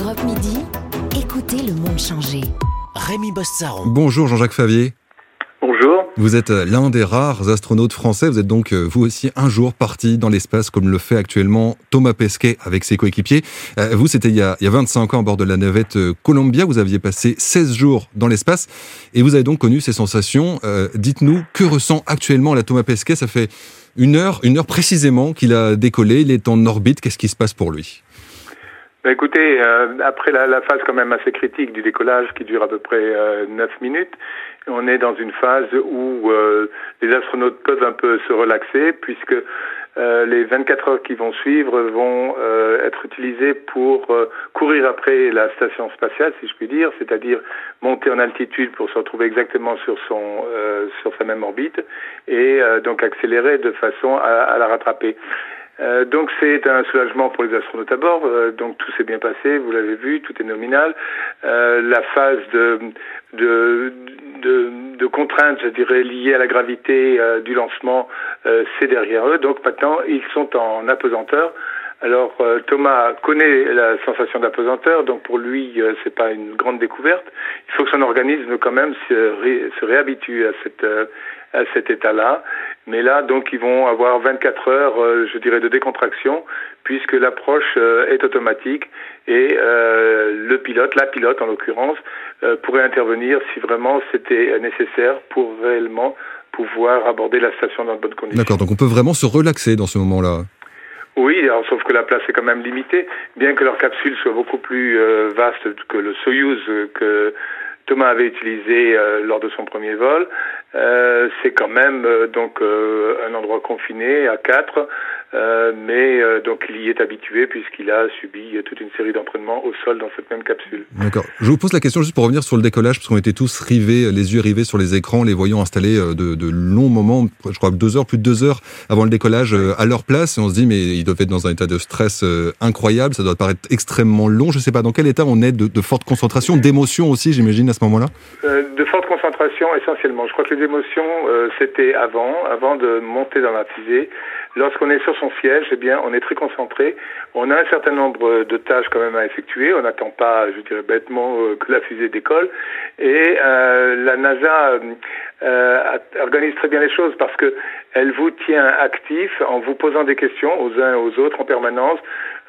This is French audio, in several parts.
Europe Midi, écoutez le monde changer. Rémi Bossaron. Bonjour Jean-Jacques Favier. Bonjour. Vous êtes euh, l'un des rares astronautes français. Vous êtes donc euh, vous aussi un jour parti dans l'espace comme le fait actuellement Thomas Pesquet avec ses coéquipiers. Euh, vous, c'était il, y a 25 ans à bord de la navette Columbia. Vous aviez passé 16 jours dans l'espace et vous avez donc connu ces sensations. Dites-nous, que ressent actuellement la Thomas Pesquet? Ça fait une heure, une heure précisément qu'il a décollé. Il est en orbite. Qu'est-ce qui se passe pour lui? Bah, écoutez, après la, la, phase quand même assez critique du décollage qui dure à peu près euh, 9 minutes, on est dans une phase où euh, les astronautes peuvent un peu se relaxer puisque euh, les 24 heures qui vont suivre vont euh, être utilisées pour courir après la station spatiale, si je puis dire, c'est-à-dire monter en altitude pour se retrouver exactement sur son sur sa même orbite et donc accélérer de façon à, à la rattraper. Euh, donc c'est un soulagement pour les astronautes à bord. Euh, donc tout s'est bien passé, vous l'avez vu, tout est nominal. Euh, la phase de, de, de, de, contrainte, je dirais, liée à la gravité du lancement, c'est derrière eux. Donc maintenant, ils sont en apesanteur. Alors Thomas connaît la sensation d'apesanteur, donc pour lui c'est pas une grande découverte. Il faut que son organisme quand même se, réhabitue à cette à cet état-là. Mais là, donc, ils vont avoir 24 heures, euh, je dirais, de décontraction, puisque l'approche euh, est automatique et euh, le pilote, la pilote en l'occurrence, pourrait intervenir si vraiment c'était nécessaire pour réellement pouvoir aborder la station dans de bonnes conditions. D'accord, donc on peut vraiment se relaxer dans ce moment-là. Oui, alors, sauf que la place est quand même limitée, bien que leur capsule soit beaucoup plus vaste que le Soyuz que Thomas avait utilisé lors de son premier vol. Euh, c'est quand même euh, donc euh, un endroit confiné à quatre, mais donc il y est habitué puisqu'il a subi toute une série d'entraînements au sol dans cette même capsule. D'accord. Je vous pose la question juste pour revenir sur le décollage, parce qu'on était tous rivés, les yeux rivés sur les écrans, les voyant installés de, de longs moments, je crois deux heures, plus de deux heures avant le décollage à leur place, et on se dit mais ils doivent être dans un état de stress incroyable, ça doit paraître extrêmement long. Je ne sais pas dans quel état on est de, de forte concentration, d'émotion aussi, j'imagine à ce moment-là. de forte concentration essentiellement. Je crois que les émotions, euh, c'était avant, avant de monter dans la fusée. Lorsqu'on est sur son siège, eh bien, on est très concentré. On a un certain nombre de tâches quand même à effectuer. On n'attend pas, je dirais bêtement, euh, que la fusée décolle. Et euh, la NASA euh, organise très bien les choses parce que elle vous tient actif en vous posant des questions aux uns et aux autres en permanence,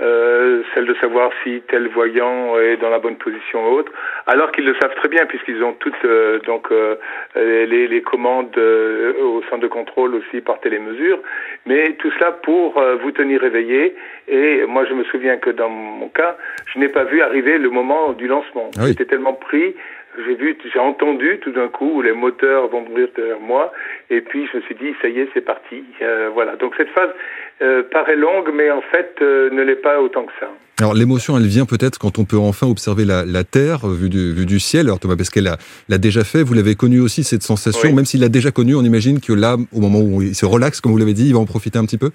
euh, celle de savoir si tel voyant est dans la bonne position ou autre, alors qu'ils le savent très bien puisqu'ils ont toutes euh, donc euh, les, les, commandes euh, au centre de contrôle aussi par télémesure, mais tout cela pour vous tenir éveillé. Et moi, je me souviens que dans mon cas, je n'ai pas vu arriver le moment du lancement. Ah J'étais tellement pris j'ai vu, j'ai entendu tout d'un coup les moteurs vont mourir derrière moi, et puis je me suis dit ça y est, c'est parti. Euh, voilà. Donc cette phase euh, paraît longue, mais en fait euh, ne l'est pas autant que ça. Alors l'émotion, elle vient peut-être quand on peut enfin observer la, la Terre vue du, vue du ciel. Alors Thomas Pesquet l'a déjà fait. Vous l'avez connu aussi cette sensation, même s'il l'a déjà connu. On imagine que là, au moment où il se relaxe, comme vous l'avez dit, il va en profiter un petit peu.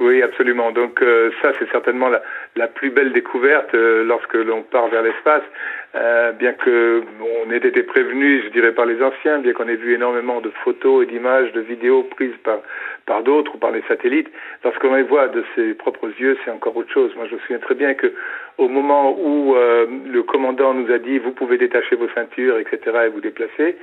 Oui, absolument. Donc euh, ça, c'est certainement la, la, plus belle découverte euh, lorsque l'on part vers l'espace. Euh, bien que on ait été prévenu, je dirais, par les anciens, bien qu'on ait vu énormément de photos et d'images, de vidéos prises par par d'autres ou par les satellites, lorsqu'on les voit de ses propres yeux, c'est encore autre chose. Moi, je me souviens très bien que au moment où le commandant nous a dit vous pouvez détacher vos ceintures, etc., et vous déplacer,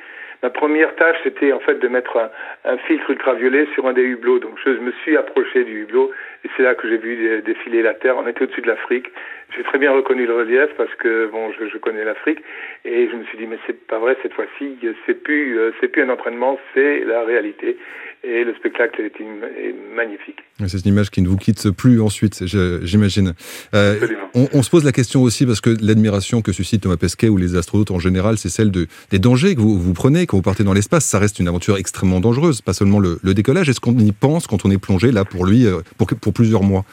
Ma première tâche, c'était en fait de mettre un, un, filtre ultraviolet sur un des hublots. Donc je me suis approché du hublot et c'est là que j'ai vu défiler la Terre. On était au-dessus de l'Afrique. J'ai très bien reconnu le relief parce que bon, je, je connais l'Afrique et je me suis dit mais c'est pas vrai cette fois-ci. C'est plus, euh, c'est plus un entraînement, c'est la réalité et le spectacle est, est magnifique. C'est une image qui ne vous quitte plus ensuite, j'imagine. Euh, on, on, se pose la question aussi parce que l'admiration que suscite Thomas Pesquet ou les astronautes en général, c'est celle de, des dangers que vous, vous prenez quand vous partez dans l'espace. Ça reste une aventure extrêmement dangereuse, pas seulement le, le décollage. Est-ce qu'on y pense quand on est plongé là pour lui euh, pour, pour plusieurs mois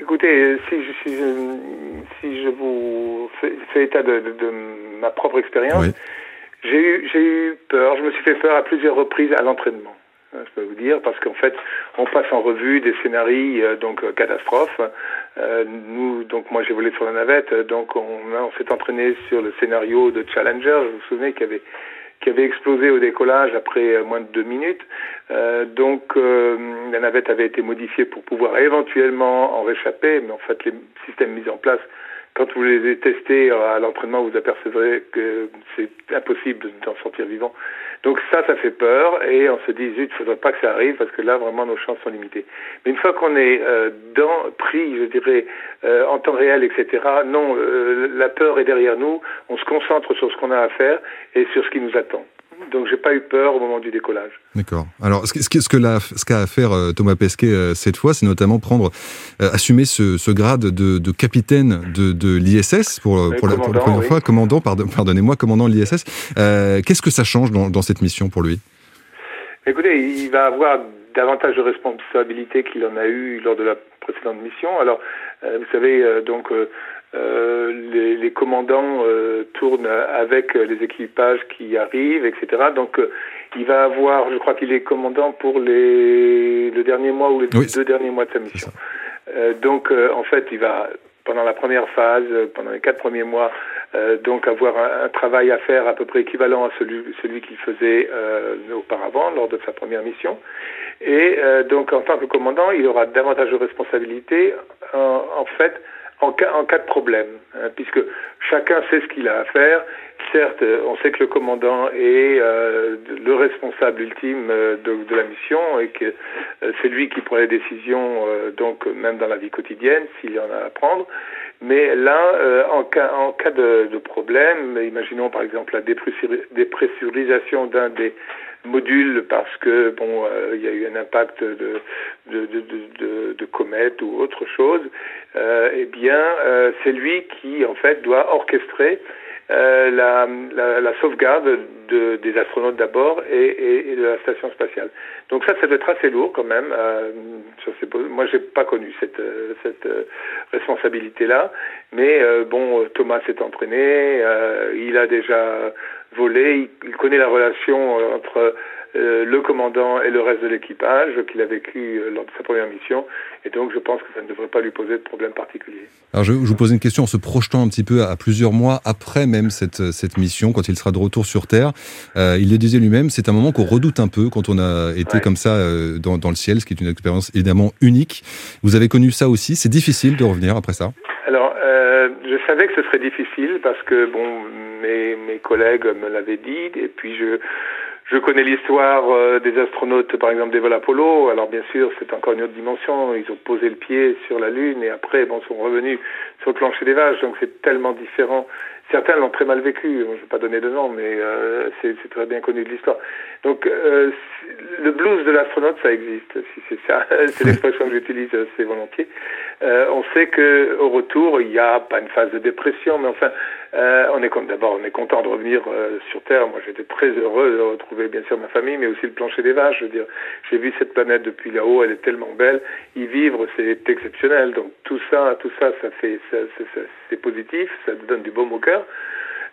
Écoutez, si je, si je, si je vous fais, fais état de, de, de, ma propre expérience, oui. j'ai eu, eu peur. Je me suis fait peur à plusieurs reprises à l'entraînement je peux vous dire, parce qu'en fait, on passe en revue des scénarios euh, donc euh, catastrophes. Euh, nous, donc moi j'ai volé sur la navette, donc on, on s'est entraîné sur le scénario de Challenger. Vous vous souvenez qu'il y avait qui avait explosé au décollage après moins de deux minutes. donc la navette avait été modifiée pour pouvoir éventuellement en réchapper, mais en fait les systèmes mis en place quand vous les testés à l'entraînement, vous apercevrez que c'est impossible d'en sortir vivant. Donc ça, ça fait peur et on se dit, zut, il ne faudrait pas que ça arrive parce que là, vraiment, nos chances sont limitées. Mais une fois qu'on est euh, dans, pris, je dirais, euh, en temps réel, etc., non, euh, la peur est derrière nous, on se concentre sur ce qu'on a à faire et sur ce qui nous attend. Donc j'ai pas eu peur au moment du décollage. D'accord. Alors ce que, ce que, ce qu'a à faire euh, Thomas Pesquet euh, cette fois, c'est notamment prendre, euh, assumer ce, ce grade de, de, capitaine de, de l'ISS pour, pour, la, première fois, commandant, pardon, pardonnez-moi, commandant de l'ISS. Qu'est-ce que ça change dans, dans cette mission pour lui? Écoutez, il va avoir davantage de responsabilités qu'il en a eu lors de la précédente mission. Alors, vous savez, donc euh, les, les, commandants euh, tournent avec les équipages qui arrivent, etc. Donc euh, il va avoir, je crois qu'il est commandant pour les le dernier mois ou les deux derniers mois de sa mission. donc en fait, il va pendant la première phase, pendant les quatre premiers mois, donc avoir un, travail à faire à peu près équivalent à celui, celui qu'il faisait auparavant lors de sa première mission. Et donc en tant que commandant, il aura davantage de responsabilités en, en fait en cas, en cas de problème, hein, puisque chacun sait ce qu'il a à faire. Certes, on sait que le commandant est euh, le responsable ultime euh, de, de, la mission et que euh, c'est lui qui prend les décisions, donc même dans la vie quotidienne, s'il y en a à prendre. Mais là, en cas, en cas de, de, problème, imaginons par exemple la dépressurisation d'un des module parce que bon, euh, il y a eu un impact de comète ou autre chose. Euh, eh bien, euh, c'est lui qui en fait doit orchestrer la, sauvegarde de, des astronautes d'abord et, de la station spatiale. Donc ça, ça doit être assez lourd quand même. Euh, sur ces, moi, j'ai pas connu cette responsabilité-là, mais bon, Thomas s'est entraîné, il a déjà volé, il, il connaît la relation entre euh, le commandant et le reste de l'équipage qu'il a vécu euh, lors de sa première mission. Et donc, je pense que ça ne devrait pas lui poser de problème particulier. Alors, je, vous pose une question en se projetant un petit peu à, plusieurs mois après même cette, cette mission, quand il sera de retour sur Terre. Euh, il le disait lui-même, c'est un moment qu'on redoute un peu quand on a été comme ça euh, dans, dans, le ciel, ce qui est une expérience évidemment unique. Vous avez connu ça aussi. C'est difficile de revenir après ça Alors, euh, je savais que ce serait difficile parce que, bon, mes, mes collègues me l'avaient dit. Et puis, je je connais l'histoire euh, des astronautes, par exemple des vols Apollo. Alors bien sûr, c'est encore une autre dimension. Ils ont posé le pied sur la Lune et après, bon, sont revenus sur le plancher des vaches. Donc c'est tellement différent. Certains l'ont très mal vécu. Je ne vais pas donner de nom, mais euh, c'est très bien connu de l'histoire. Donc euh, le blues de l'astronaute, ça existe. Si c'est ça, c'est l'expression que j'utilise assez volontiers. Euh, on sait que au retour, il n'y a pas une phase de dépression, mais enfin, euh, on est d'abord, on est content de revenir euh, sur Terre. Moi, j'étais très heureux de retrouver bien sûr ma famille, mais aussi le plancher des vaches. Je veux dire, j'ai vu cette planète depuis là-haut, elle est tellement belle. Y vivre, c'est exceptionnel. Donc tout ça, tout ça, ça fait, c'est positif, ça donne du baume au cœur.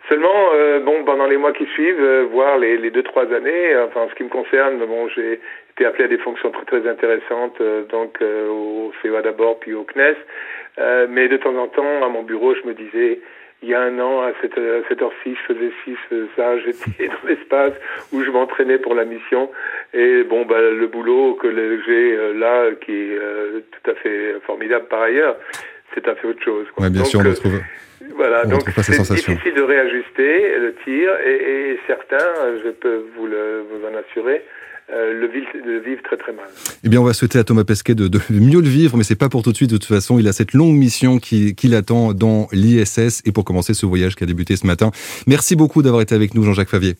Seulement, euh, bon, pendant les mois qui suivent, euh, voire les, les deux trois années, enfin, en ce qui me concerne, bon, j'ai été appelé à des fonctions très intéressantes, euh, donc au CEA d'abord, puis au CNES. mais de temps en temps, à mon bureau, je me disais, il y a un an, à cette, à cette heure-ci, je faisais ci, je faisais ça, j'étais dans l'espace où je m'entraînais pour la mission. Et bon, bah, le boulot que j'ai là, qui est tout à fait formidable par ailleurs, c'est un fait autre chose. Quoi. Ouais, bien sûr, on retrouve. Voilà, donc c'est difficile de réajuster le tir et, et, certains, je peux vous, le, vous en assurer, euh, le, vivent, très très mal. Eh bien, on va souhaiter à Thomas Pesquet de, de mieux le vivre, mais c'est pas pour tout de suite. De toute façon, il a cette longue mission qui, qui l'attend dans l'ISS et pour commencer ce voyage qui a débuté ce matin. Merci beaucoup d'avoir été avec nous, Jean-Jacques Favier.